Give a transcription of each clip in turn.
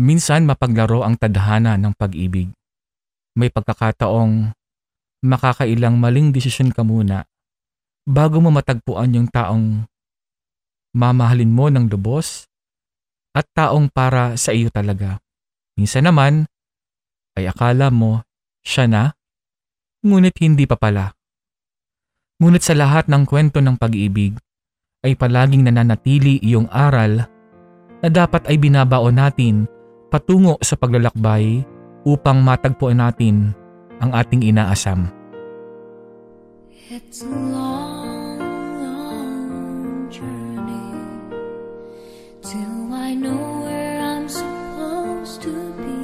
Minsan mapaglaro ang tadhana ng pag-ibig. May pagkakataong makakailang maling desisyon ka muna bago mo matagpuan yung taong mamahalin mo ng lubos at taong para sa iyo talaga. Minsan naman ay akala mo siya na, ngunit hindi pa pala. Ngunit sa lahat ng kwento ng pag-ibig ay palaging nananatili iyong aral na dapat ay binabaon natin patungo sa paglalakbay upang matagpuan natin ang ating inaasam. It's a long, long journey till I know where I'm supposed to be.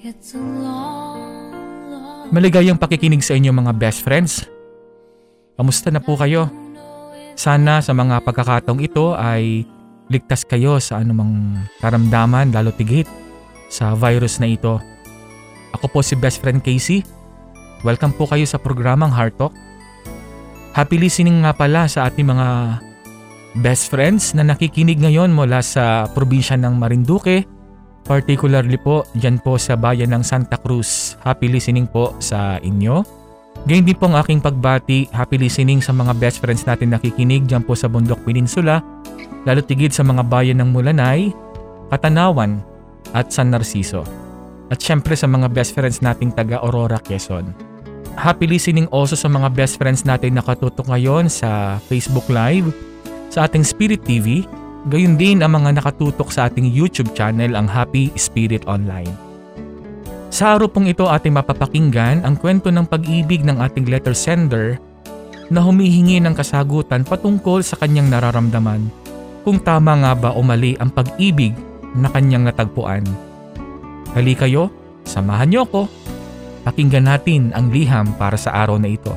It's a long, long Maligayang pakikinig sa inyo mga best friends. Kamusta na po kayo? Sana sa mga pagkakataong ito ay ligtas kayo sa anumang karamdaman lalo tigit sa virus na ito. Ako po si best friend Casey. Welcome po kayo sa programang Heart Talk. Happy listening nga pala sa ating mga best friends na nakikinig ngayon mula sa probinsya ng Marinduque, particularly po dyan po sa bayan ng Santa Cruz. Happy listening po sa inyo. Ganyan din po ang aking pagbati, happy listening sa mga best friends natin nakikinig dyan po sa Bundok Peninsula, lalo tigid sa mga bayan ng Mulanay, Katanawan at San Narciso. At syempre sa mga best friends nating taga Aurora, Quezon. Happy listening also sa mga best friends natin nakatutok ngayon sa Facebook Live, sa ating Spirit TV, gayon din ang mga nakatutok sa ating YouTube channel ang Happy Spirit Online. Sa araw pong ito ating mapapakinggan ang kwento ng pag-ibig ng ating letter sender na humihingi ng kasagutan patungkol sa kanyang nararamdaman kung tama nga ba o mali ang pag-ibig na kanyang natagpuan. Hali kayo, samahan niyo ako. Pakinggan natin ang liham para sa araw na ito.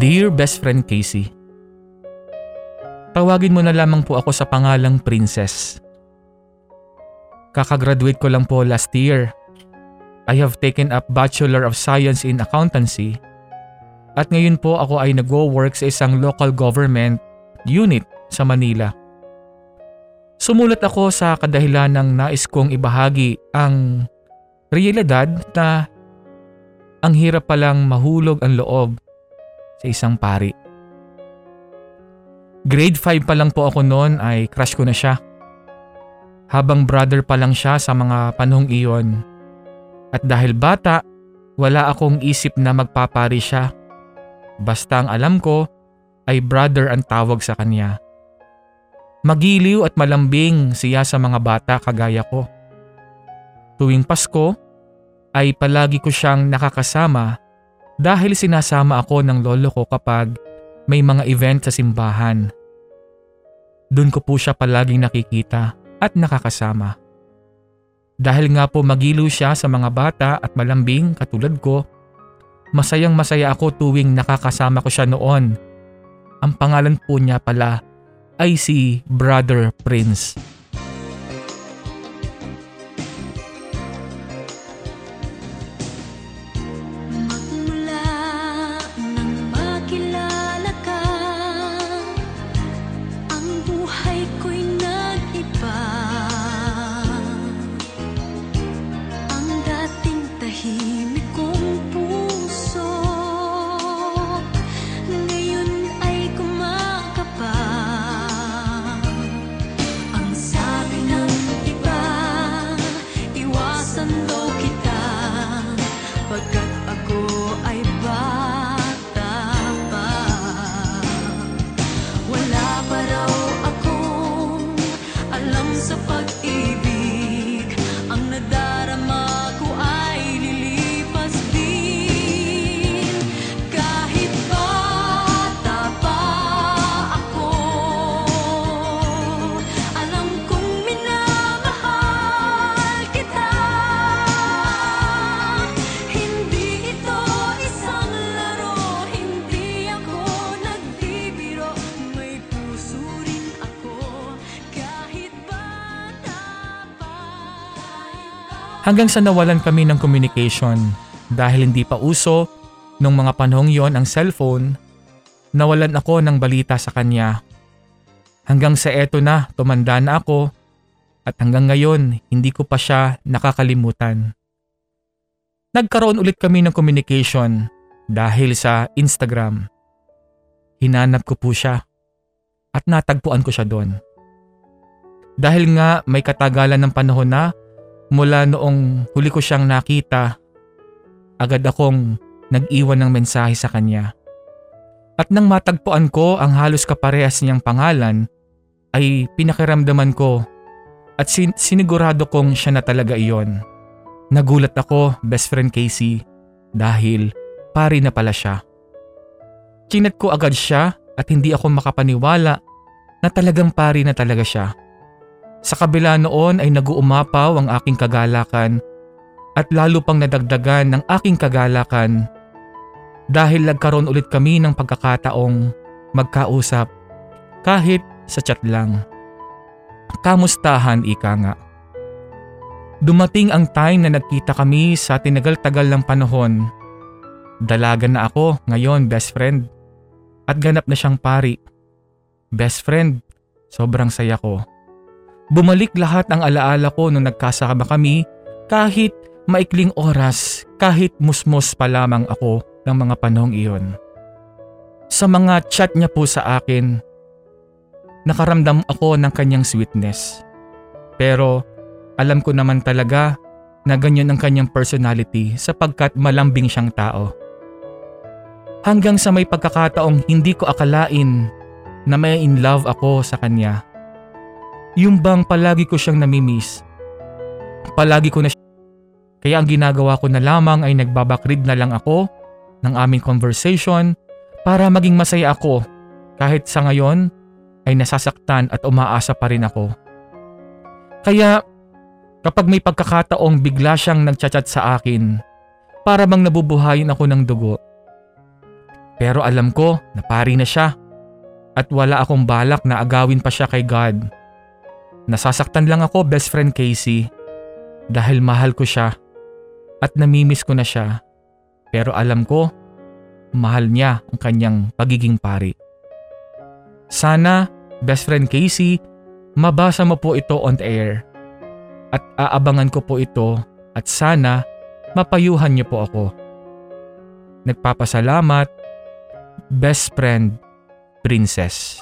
Dear best friend Casey, Tawagin mo na lamang po ako sa pangalang Princess. Kakagraduate ko lang po last year. I have taken up Bachelor of Science in Accountancy at ngayon po ako ay nagwo-work sa isang local government unit sa Manila. Sumulat ako sa kadahilan ng nais kong ibahagi ang realidad na ang hirap palang mahulog ang loob sa isang pari. Grade 5 pa lang po ako noon ay crush ko na siya. Habang brother pa lang siya sa mga panahong iyon. At dahil bata, wala akong isip na magpapari siya. Basta ang alam ko ay brother ang tawag sa kanya. Magiliw at malambing siya sa mga bata kagaya ko. Tuwing Pasko ay palagi ko siyang nakakasama dahil sinasama ako ng lolo ko kapag may mga event sa simbahan. Doon ko po siya palaging nakikita at nakakasama. Dahil nga po magiliw siya sa mga bata at malambing katulad ko, masayang masaya ako tuwing nakakasama ko siya noon. Ang pangalan po niya pala ay si Brother Prince. low key. Hanggang sa nawalan kami ng communication dahil hindi pa uso nung mga panahong yon ang cellphone, nawalan ako ng balita sa kanya. Hanggang sa eto na, tumanda na ako at hanggang ngayon hindi ko pa siya nakakalimutan. Nagkaroon ulit kami ng communication dahil sa Instagram. Hinanap ko po siya at natagpuan ko siya doon. Dahil nga may katagalan ng panahon na mula noong huli ko siyang nakita, agad akong nag-iwan ng mensahe sa kanya. At nang matagpuan ko ang halos kaparehas niyang pangalan, ay pinakiramdaman ko at sin- sinigurado kong siya na talaga iyon. Nagulat ako, best friend Casey, dahil pari na pala siya. Chinat ko agad siya at hindi ako makapaniwala na talagang pari na talaga siya. Sa kabila noon ay naguumapaw ang aking kagalakan at lalo pang nadagdagan ng aking kagalakan dahil nagkaroon ulit kami ng pagkakataong magkausap kahit sa chat lang. Kamustahan ika nga. Dumating ang time na nagkita kami sa tinagal-tagal ng panahon. Dalaga na ako ngayon best friend. At ganap na siyang pari. Best friend, sobrang saya ko. Bumalik lahat ang alaala ko nung nagkasama kami kahit maikling oras, kahit musmos pa lamang ako ng mga panahong iyon. Sa mga chat niya po sa akin, nakaramdam ako ng kanyang sweetness. Pero alam ko naman talaga na ganyan ang kanyang personality sapagkat malambing siyang tao. Hanggang sa may pagkakataong hindi ko akalain na may in love ako sa kanya. Yung bang palagi ko siyang namimiss. Palagi ko na siya. Kaya ang ginagawa ko na lamang ay nagbabakrid na lang ako ng aming conversation para maging masaya ako kahit sa ngayon ay nasasaktan at umaasa pa rin ako. Kaya kapag may pagkakataong bigla siyang nagchat-chat sa akin, para bang nabubuhayin ako ng dugo. Pero alam ko na pari na siya at wala akong balak na agawin pa siya kay God. Nasasaktan lang ako best friend Casey dahil mahal ko siya at namimiss ko na siya. Pero alam ko, mahal niya ang kanyang pagiging pari. Sana Best friend Casey, mabasa mo po ito on air. At aabangan ko po ito at sana mapayuhan niyo po ako. Nagpapasalamat, best friend, princess.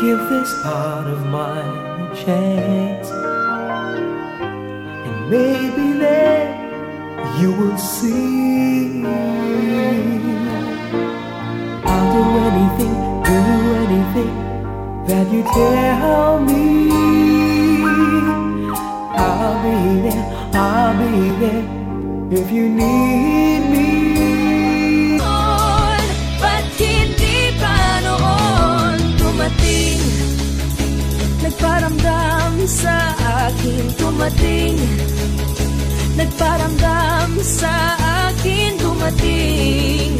Give this part of mine a chance. And maybe then you will see. I'll do anything, do anything that you tell me. I'll be there, I'll be there if you need me. Nagparamdam sa akin Tumating Nagparamdam sa akin Tumating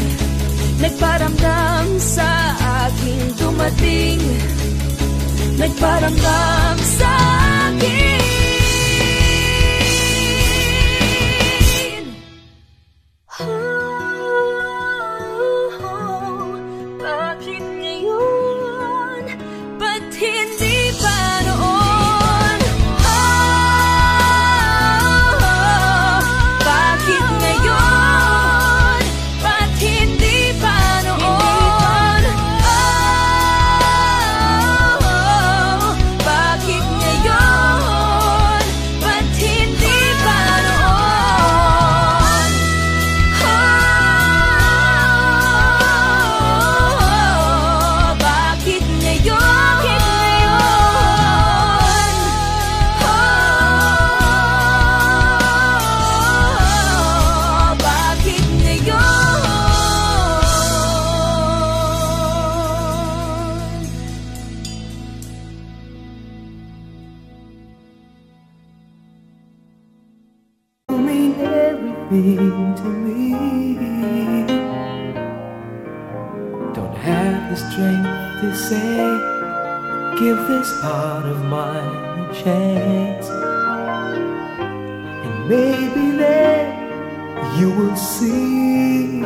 Nagparamdam sa akin Tumating Nagparamdam sa you will see.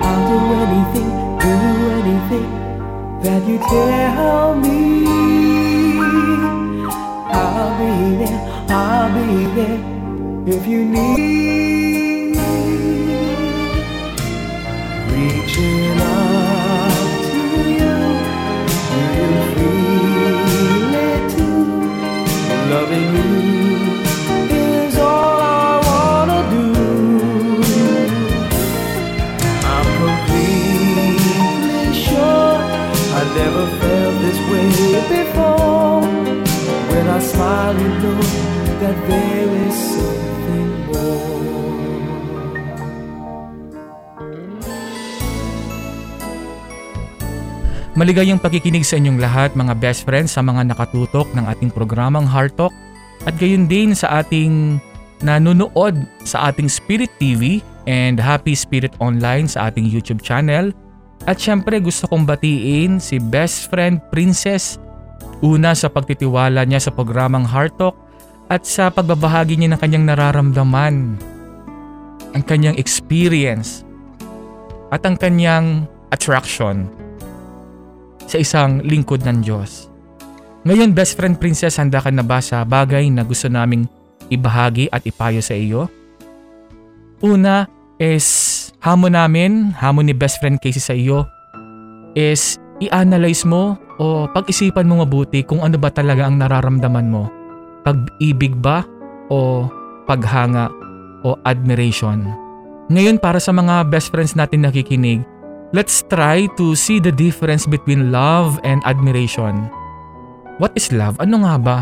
I'll do anything, do anything that you tell me. I'll be there, I'll be there if you need. You know that there is something more. Maligayang pakikinig sa inyong lahat mga best friends sa mga nakatutok ng ating programang Heart Talk at gayon din sa ating nanonood sa ating Spirit TV and Happy Spirit Online sa ating YouTube channel. At syempre gusto kong batiin si best friend Princess una sa pagtitiwala niya sa programang Heart Talk at sa pagbabahagi niya ng kanyang nararamdaman, ang kanyang experience at ang kanyang attraction sa isang lingkod ng Diyos. Ngayon, best friend princess, handa ka na ba sa bagay na gusto naming ibahagi at ipayo sa iyo? Una is hamon namin, hamon ni best friend Casey sa iyo is i-analyze mo o pag-isipan mo mabuti kung ano ba talaga ang nararamdaman mo. Pag-ibig ba o paghanga o admiration. Ngayon para sa mga best friends natin nakikinig, let's try to see the difference between love and admiration. What is love? Ano nga ba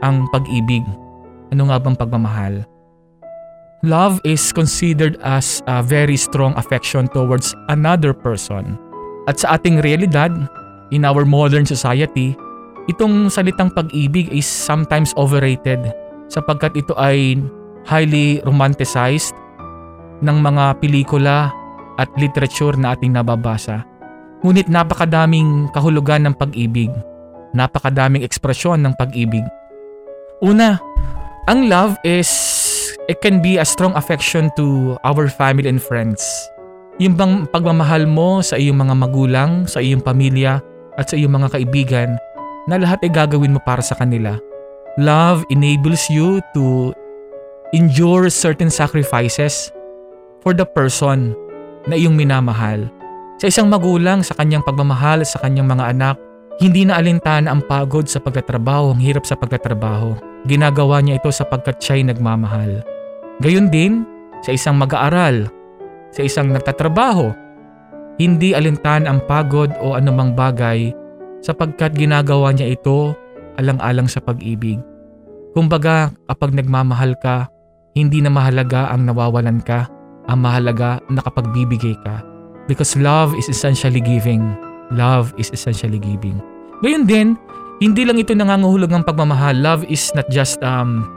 ang pag-ibig? Ano nga bang pagmamahal? Love is considered as a very strong affection towards another person. At sa ating realidad, in our modern society, itong salitang pag-ibig is sometimes overrated sapagkat ito ay highly romanticized ng mga pelikula at literature na ating nababasa. Ngunit napakadaming kahulugan ng pag-ibig. Napakadaming ekspresyon ng pag-ibig. Una, ang love is, it can be a strong affection to our family and friends. Yung bang pagmamahal mo sa iyong mga magulang, sa iyong pamilya, at sa iyong mga kaibigan, na lahat ay gagawin mo para sa kanila. Love enables you to endure certain sacrifices for the person na iyong minamahal. Sa isang magulang sa kanyang pagmamahal sa kanyang mga anak, hindi na alintana ang pagod sa pagtatrabaho, ang hirap sa pagtatrabaho. Ginagawa niya ito sapagkat siya'y nagmamahal. Gayon din, sa isang mag-aaral, sa isang nagtatrabaho, hindi alintana ang pagod o anumang bagay sapagkat ginagawa niya ito alang-alang sa pag-ibig. Kumbaga, kapag nagmamahal ka, hindi na mahalaga ang nawawalan ka, ang mahalaga nakapagbibigay ka. Because love is essentially giving. Love is essentially giving. Gayun din, hindi lang ito nangangahulog ng pagmamahal. Love is not just um,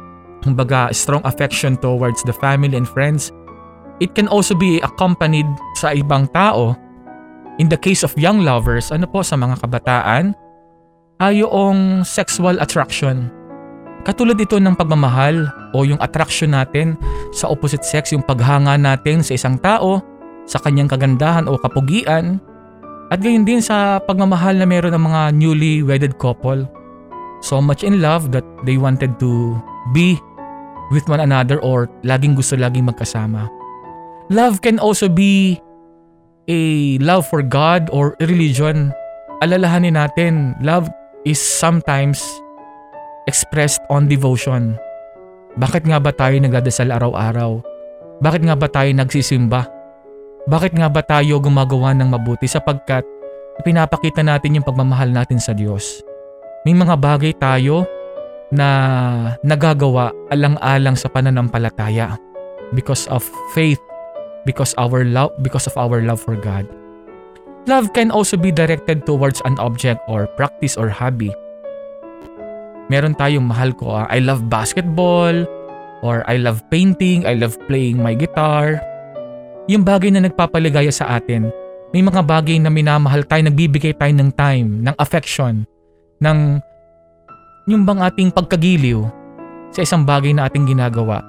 kumbaga, strong affection towards the family and friends. It can also be accompanied sa ibang tao. In the case of young lovers, ano po sa mga kabataan, ay yung sexual attraction. Katulad ito ng pagmamahal o yung attraction natin sa opposite sex, yung paghanga natin sa isang tao, sa kanyang kagandahan o kapugian, at gayon din sa pagmamahal na meron ng mga newly wedded couple. So much in love that they wanted to be with one another or laging gusto laging magkasama. Love can also be a love for God or religion. Alalahanin natin, love is sometimes expressed on devotion. Bakit nga ba tayo nagdadasal araw-araw? Bakit nga ba tayo nagsisimba? Bakit nga ba tayo gumagawa ng mabuti sapagkat ipinapakita natin yung pagmamahal natin sa Diyos? May mga bagay tayo na nagagawa alang-alang sa pananampalataya because of faith, because our love, because of our love for God. Love can also be directed towards an object or practice or hobby. Meron tayong mahal ko, ah, I love basketball, or I love painting, I love playing my guitar. Yung bagay na nagpapaligaya sa atin. May mga bagay na minamahal tayo, nagbibigay tayo ng time, ng affection, ng yung bang ating pagkagiliw sa isang bagay na ating ginagawa.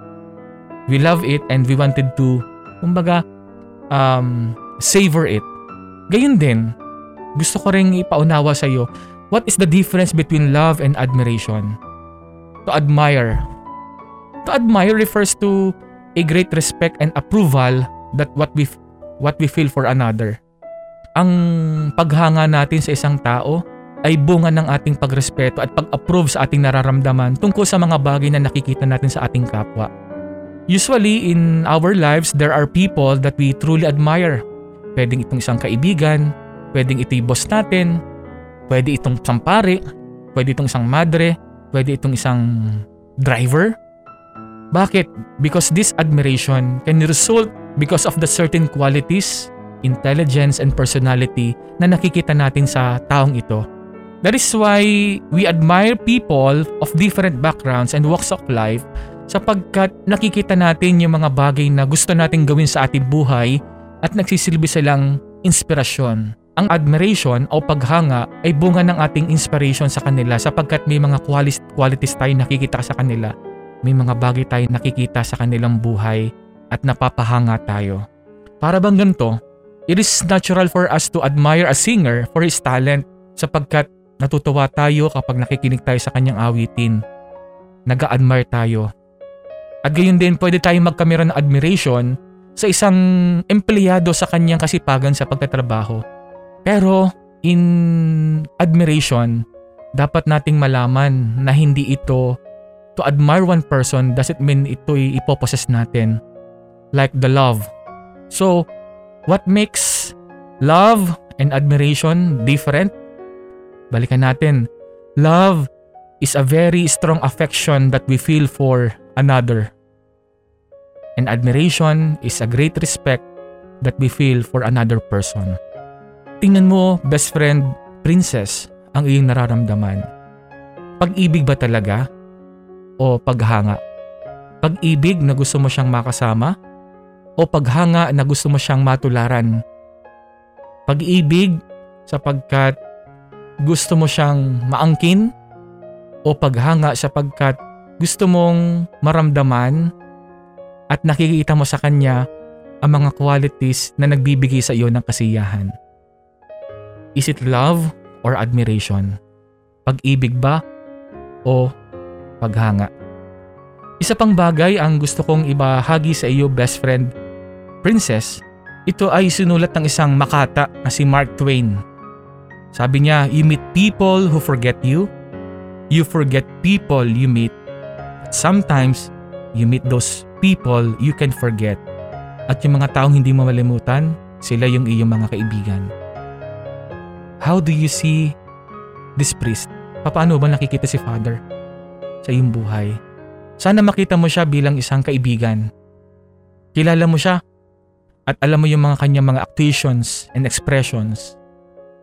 We love it and we wanted to, kumbaga, um, savor it. Gayun din, gusto ko ring ipaunawa sa iyo, what is the difference between love and admiration? To admire. To admire refers to a great respect and approval that what we what we feel for another. Ang paghanga natin sa isang tao ay bunga ng ating pagrespeto at pag-approve sa ating nararamdaman tungkol sa mga bagay na nakikita natin sa ating kapwa. Usually in our lives, there are people that we truly admire. Pwedeng itong isang kaibigan, pwedeng ito boss natin, pwede itong isang pare, pwede itong isang madre, pwede itong isang driver. Bakit? Because this admiration can result because of the certain qualities, intelligence, and personality na nakikita natin sa taong ito. That is why we admire people of different backgrounds and walks of life sapagkat nakikita natin yung mga bagay na gusto nating gawin sa ating buhay at nagsisilbi silang inspirasyon. Ang admiration o paghanga ay bunga ng ating inspiration sa kanila sapagkat may mga qualities tayo nakikita sa kanila. May mga bagay tayo nakikita sa kanilang buhay at napapahanga tayo. Para bang ganito, it is natural for us to admire a singer for his talent sapagkat natutuwa tayo kapag nakikinig tayo sa kanyang awitin. Nag-admire tayo. At gayon din pwede tayong magkamera ng admiration sa isang empleyado sa kanyang kasipagan sa pagtatrabaho. Pero in admiration, dapat nating malaman na hindi ito to admire one person doesn't mean ito'y ipoposes natin. Like the love. So, what makes love and admiration different? Balikan natin. Love is a very strong affection that we feel for another. And admiration is a great respect that we feel for another person. Tingnan mo, best friend, princess, ang iyong nararamdaman. Pag-ibig ba talaga? O paghanga? Pag-ibig na gusto mo siyang makasama? O paghanga na gusto mo siyang matularan? Pag-ibig sapagkat gusto mo siyang maangkin? O paghanga sapagkat gusto mong maramdaman at nakikita mo sa kanya ang mga qualities na nagbibigay sa iyo ng kasiyahan? Is it love or admiration? Pag-ibig ba o paghanga? Isa pang bagay ang gusto kong ibahagi sa iyo best friend, princess, ito ay sinulat ng isang makata na si Mark Twain. Sabi niya, you meet people who forget you, you forget people you meet, sometimes you meet those people you can forget. At yung mga taong hindi mo malimutan, sila yung iyong mga kaibigan. How do you see this priest? Paano ba nakikita si Father sa iyong buhay? Sana makita mo siya bilang isang kaibigan. Kilala mo siya at alam mo yung mga kanyang mga actions and expressions.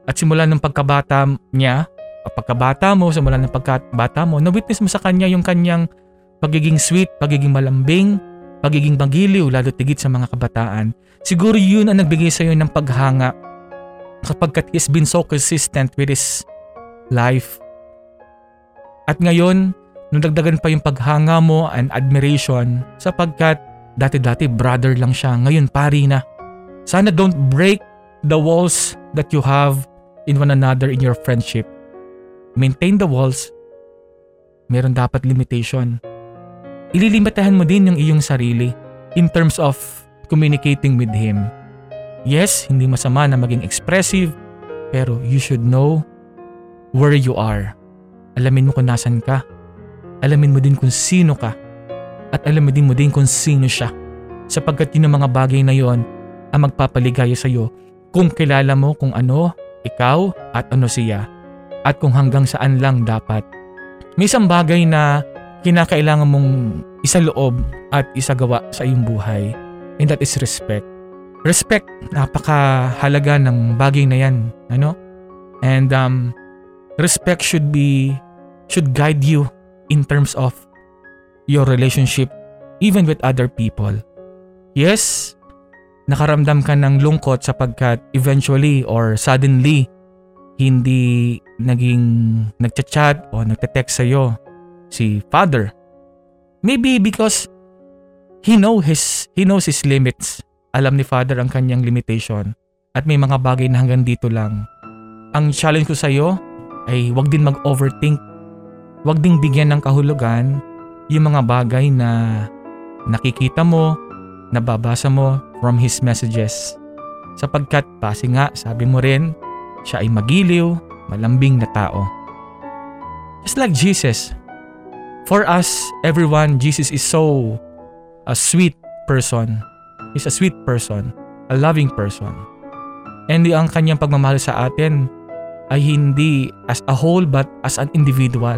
At simula ng pagkabata niya, pagkabata mo, simula ng pagkabata mo, na-witness mo sa kanya yung kanyang pagiging sweet, pagiging malambing, pagiging magiliw, lalo tigit sa mga kabataan. Siguro yun ang nagbigay sa iyo ng paghanga kapagkat he's been so consistent with his life. At ngayon, nung dagdagan pa yung paghanga mo and admiration sapagkat dati-dati brother lang siya, ngayon pari na. Sana don't break the walls that you have in one another in your friendship. Maintain the walls. Meron dapat limitation. Ililimitahan mo din yung iyong sarili in terms of communicating with Him. Yes, hindi masama na maging expressive, pero you should know where you are. Alamin mo kung nasan ka. Alamin mo din kung sino ka. At alamin mo din kung sino siya. Sapagkat yun ang mga bagay na yon ang magpapaligaya sa iyo kung kilala mo kung ano, ikaw at ano siya. At kung hanggang saan lang dapat. May isang bagay na kinakailangan mong isaloob at isagawa sa iyong buhay. And that is respect. Respect, napakahalaga ng bagay na yan. Ano? And um, respect should be, should guide you in terms of your relationship even with other people. Yes, nakaramdam ka ng lungkot sapagkat eventually or suddenly hindi naging nagchat-chat o nagte-text sa'yo si father. Maybe because he know his he knows his limits. Alam ni father ang kanyang limitation at may mga bagay na hanggang dito lang. Ang challenge ko sa iyo ay wag din mag-overthink. Wag ding bigyan ng kahulugan yung mga bagay na nakikita mo, nababasa mo from his messages. Sapagkat base nga, sabi mo rin, siya ay magiliw, malambing na tao. Just like Jesus. For us, everyone, Jesus is so a sweet person. He's a sweet person, a loving person. And ang kanyang pagmamahal sa atin ay hindi as a whole but as an individual.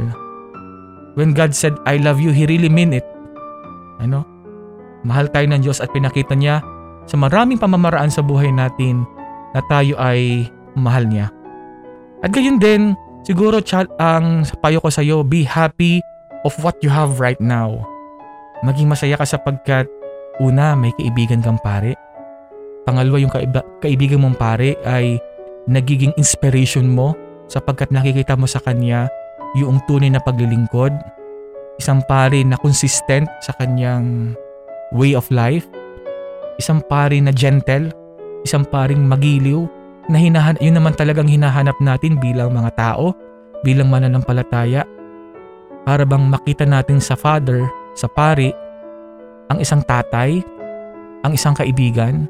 When God said, I love you, He really mean it. Ano? Mahal tayo ng Diyos at pinakita niya sa maraming pamamaraan sa buhay natin na tayo ay mahal niya. At gayon din, siguro ang payo ko sa iyo, be happy of what you have right now. Maging masaya ka sapagkat una, may kaibigan kang pare. Pangalawa, yung kaiba- kaibigan mong pare ay nagiging inspiration mo sapagkat nakikita mo sa kanya yung tunay na paglilingkod. Isang pare na consistent sa kanyang way of life. Isang pare na gentle. Isang paring magiliw na hinahan yun naman talagang hinahanap natin bilang mga tao, bilang mananampalataya. Para bang makita natin sa father, sa pare, ang isang tatay, ang isang kaibigan,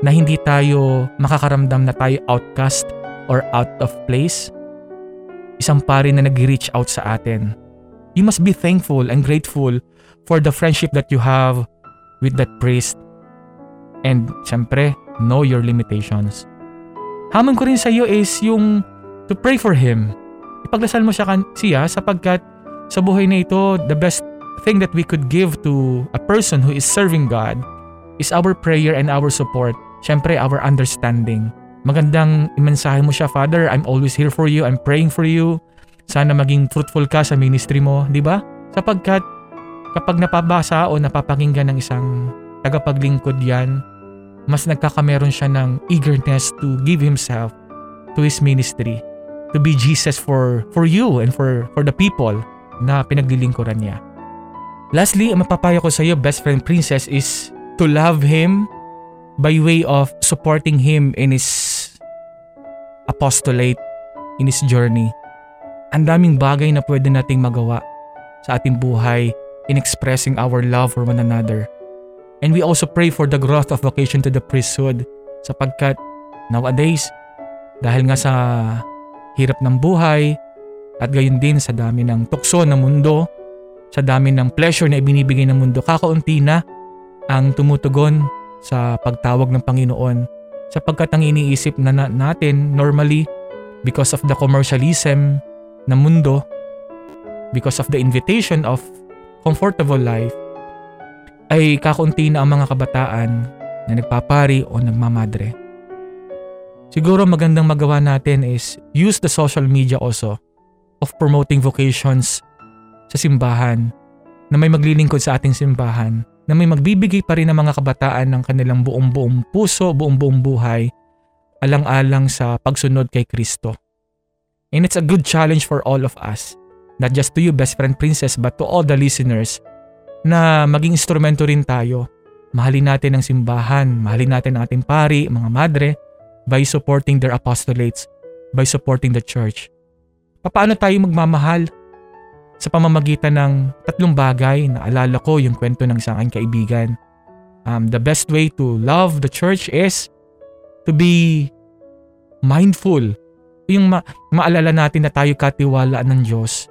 na hindi tayo makakaramdam na tayo outcast or out of place. Isang pare na nag-reach out sa atin. You must be thankful and grateful for the friendship that you have with that priest. And syempre, know your limitations. Hamon ko rin sa iyo is yung to pray for him. Ipagdasal mo siya siya sapagkat sa buhay na ito, the best thing that we could give to a person who is serving God is our prayer and our support. Syempre, our understanding. Magandang imensahe mo siya, Father, I'm always here for you. I'm praying for you. Sana maging fruitful ka sa ministry mo, di ba? Sapagkat kapag napabasa o napapakinggan ng isang tagapaglingkod yan, mas nagkakameron siya ng eagerness to give himself to his ministry. To be Jesus for for you and for for the people na pinaglilingkuran niya. Lastly, ang mapapayo ko sa iyo, best friend princess, is to love him by way of supporting him in his apostolate, in his journey. Ang daming bagay na pwede nating magawa sa ating buhay in expressing our love for one another. And we also pray for the growth of vocation to the priesthood sapagkat nowadays, dahil nga sa hirap ng buhay at gayon din sa dami ng tukso ng mundo, sa dami ng pleasure na ibinibigay ng mundo, kakaunti na ang tumutugon sa pagtawag ng Panginoon sapagkat ang iniisip na na- natin normally because of the commercialism ng mundo, because of the invitation of comfortable life, ay kakaunti na ang mga kabataan na nagpapari o nagmamadre. Siguro magandang magawa natin is use the social media also of promoting vocations sa simbahan na may maglilingkod sa ating simbahan na may magbibigay pa rin ng mga kabataan ng kanilang buong-buong puso, buong-buong buhay alang-alang sa pagsunod kay Kristo. And it's a good challenge for all of us, not just to you best friend princess but to all the listeners na maging instrumento rin tayo. Mahalin natin ang simbahan, mahalin natin ang ating pari, mga madre, by supporting their apostolates, by supporting the church. Paano tayo magmamahal? Sa pamamagitan ng tatlong bagay na alala ko yung kwento ng isang aking kaibigan. Um, the best way to love the church is to be mindful. Yung ma- maalala natin na tayo katiwalaan ng Diyos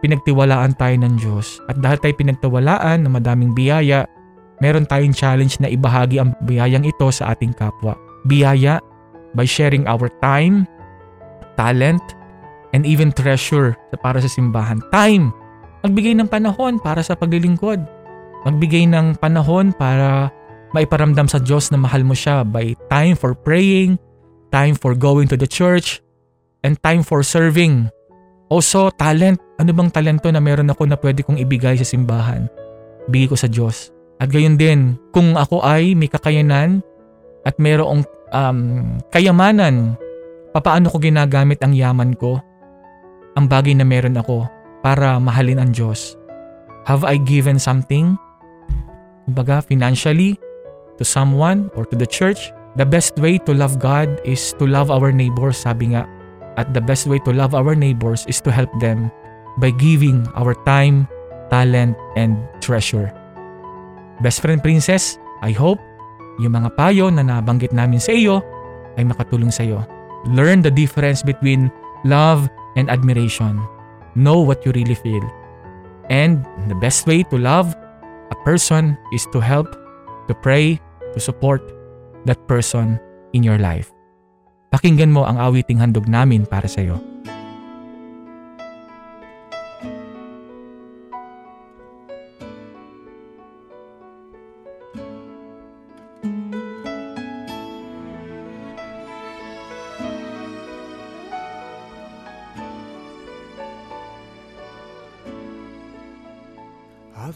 pinagtiwalaan tayo ng Diyos. At dahil tayo pinagtiwalaan ng madaming biyaya, meron tayong challenge na ibahagi ang biyayang ito sa ating kapwa. Biyaya by sharing our time, talent, and even treasure para sa simbahan. Time! Magbigay ng panahon para sa paglilingkod. Magbigay ng panahon para maiparamdam sa Diyos na mahal mo siya by time for praying, time for going to the church, and time for serving. Also, talent. Ano bang talento na meron ako na pwede kong ibigay sa simbahan? bigay ko sa Diyos. At gayon din, kung ako ay may kakayanan at mayroong um, kayamanan, papaano ko ginagamit ang yaman ko, ang bagay na meron ako para mahalin ang Diyos. Have I given something? Kumbaga, financially, to someone or to the church? The best way to love God is to love our neighbors, sabi nga. At the best way to love our neighbors is to help them by giving our time, talent, and treasure. Best friend princess, I hope yung mga payo na nabanggit namin sa iyo ay makatulong sa iyo. Learn the difference between love and admiration. Know what you really feel. And the best way to love a person is to help, to pray, to support that person in your life. Pakinggan mo ang awiting handog namin para sa iyo.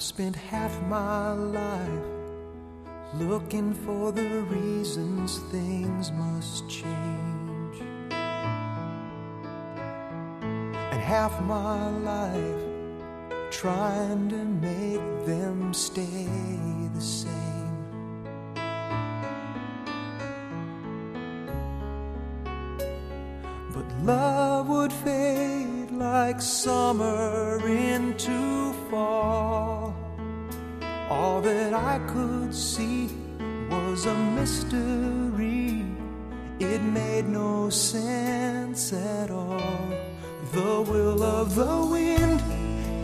Spent half my life looking for the reasons things must change. And half my life trying to make them stay the same. But love would fade like summer into fall. All that I could see was a mystery. It made no sense at all. The will of the wind,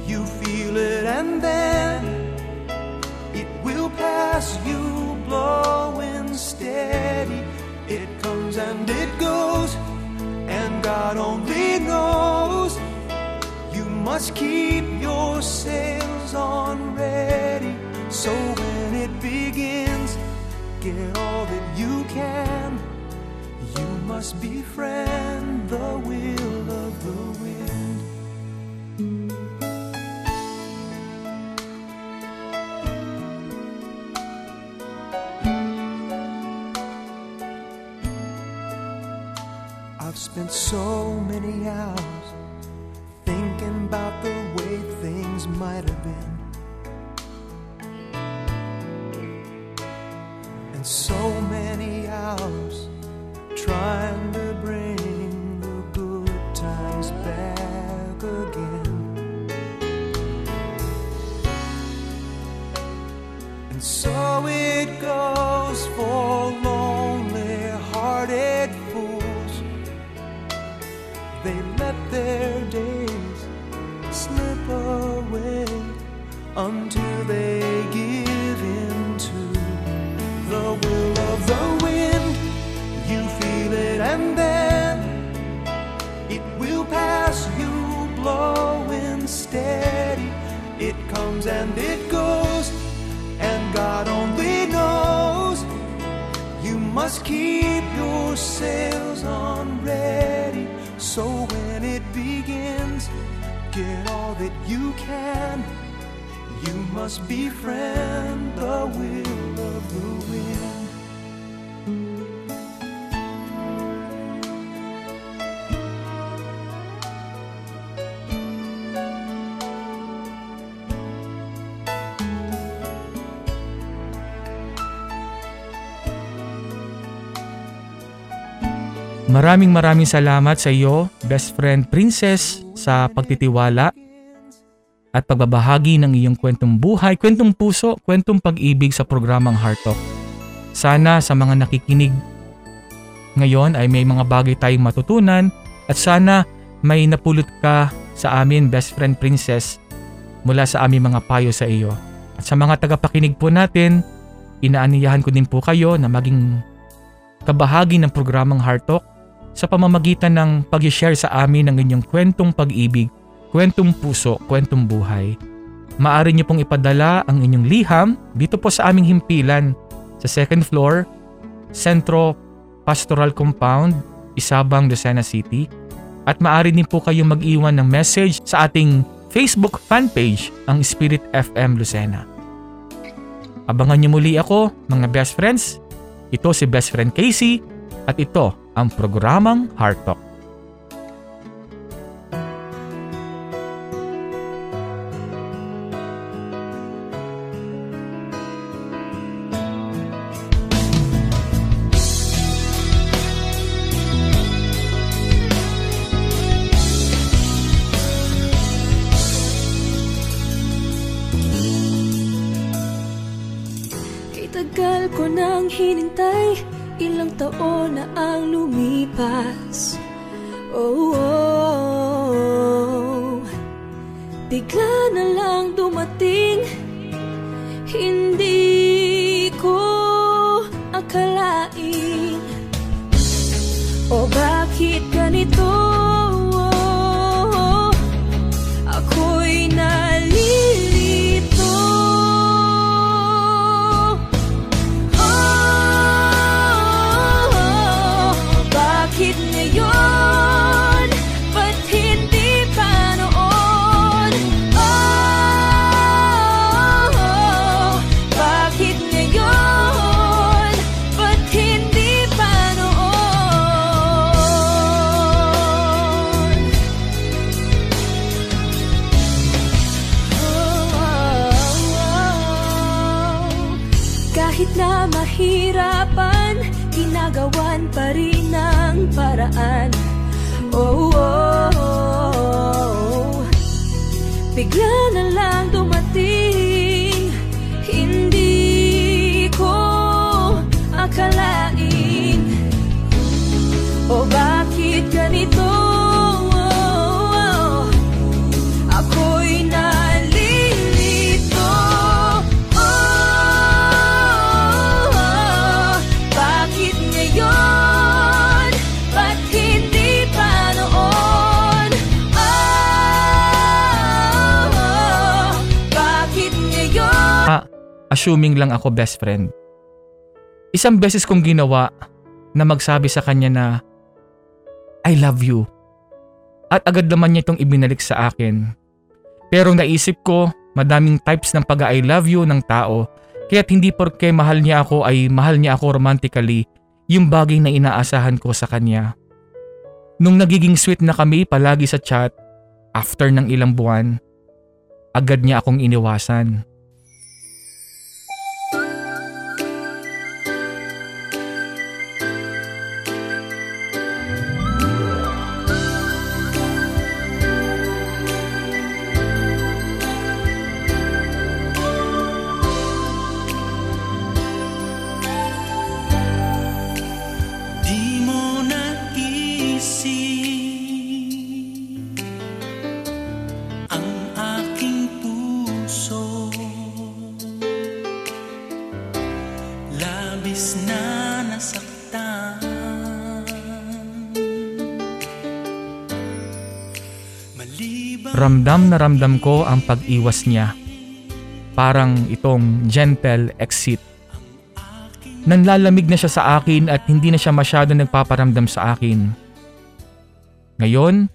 you feel it, and then it will pass you, blowing steady. It comes and it goes, and God only knows. You must keep your sails on ready. So when it begins, get all that you can. You must befriend steady. It comes and it goes, and God only knows. You must keep your sails on ready. So when it begins, get all that you can. You must befriend the will of the wind. Maraming maraming salamat sa iyo, best friend princess, sa pagtitiwala at pagbabahagi ng iyong kwentong buhay, kwentong puso, kwentong pag-ibig sa programang Heart Talk. Sana sa mga nakikinig ngayon ay may mga bagay tayong matutunan at sana may napulot ka sa amin, best friend princess, mula sa aming mga payo sa iyo. At sa mga tagapakinig po natin, inaaniyahan ko din po kayo na maging kabahagi ng programang Heart Talk sa pamamagitan ng pag-share sa amin ng inyong kwentong pag-ibig, kwentong puso, kwentong buhay. Maaari niyo pong ipadala ang inyong liham dito po sa aming himpilan sa second floor, Centro Pastoral Compound, Isabang, Lucena City. At maaari din po kayong mag-iwan ng message sa ating Facebook fan page, ang Spirit FM Lucena. Abangan niyo muli ako, mga best friends. Ito si best friend Casey at ito ang programang Heart Talk. Tagal ko nang hinintay Ilang taon na ang lumipas. Oh, oh, oh. Bigla na lang dumating. Hindi ko akalain. O bakit ganito ginagawan pa rin ng paraan. Oh, oh, oh. Bigla na lang dumating, assuming lang ako best friend. Isang beses kong ginawa na magsabi sa kanya na I love you. At agad naman niya itong ibinalik sa akin. Pero naisip ko, madaming types ng pag-I love you ng tao, kaya't hindi porke mahal niya ako ay mahal niya ako romantically, yung bagay na inaasahan ko sa kanya. Nung nagiging sweet na kami palagi sa chat, after ng ilang buwan, agad niya akong iniwasan. Ramdam ko ang pag-iwas niya. Parang itong gentle exit. Nanlalamig na siya sa akin at hindi na siya masyado nagpaparamdam sa akin. Ngayon,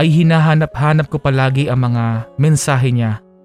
ay hinahanap-hanap ko palagi ang mga mensahe niya